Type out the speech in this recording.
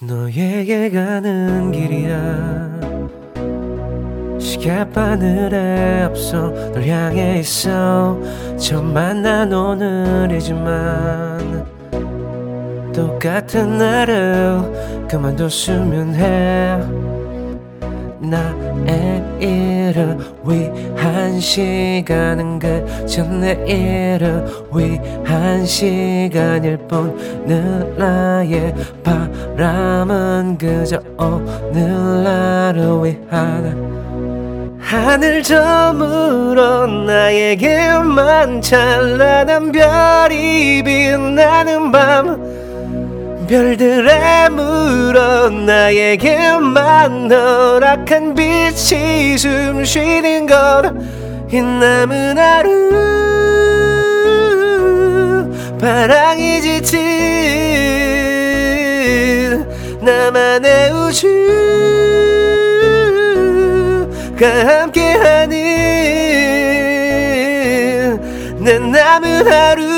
너에게 가는 길이야. 시계바늘에 없어 널 향해 있어. 처음 만난 오늘이지만 똑같은 나를 그만뒀으면 해 나의 일을 위한 시간은 그저 내 일을 위한 시간일 뿐. 늘 나의 바람은 그저 오늘 나를 위한 하늘 저물어 나에게만 찬란한 별이 빛나는 밤 별들에 물어 나에게만 허락한 빛이 숨 쉬는 것이 남은 하루. 바람이 지친 나만의 우주가 함께하는 내 남은 하루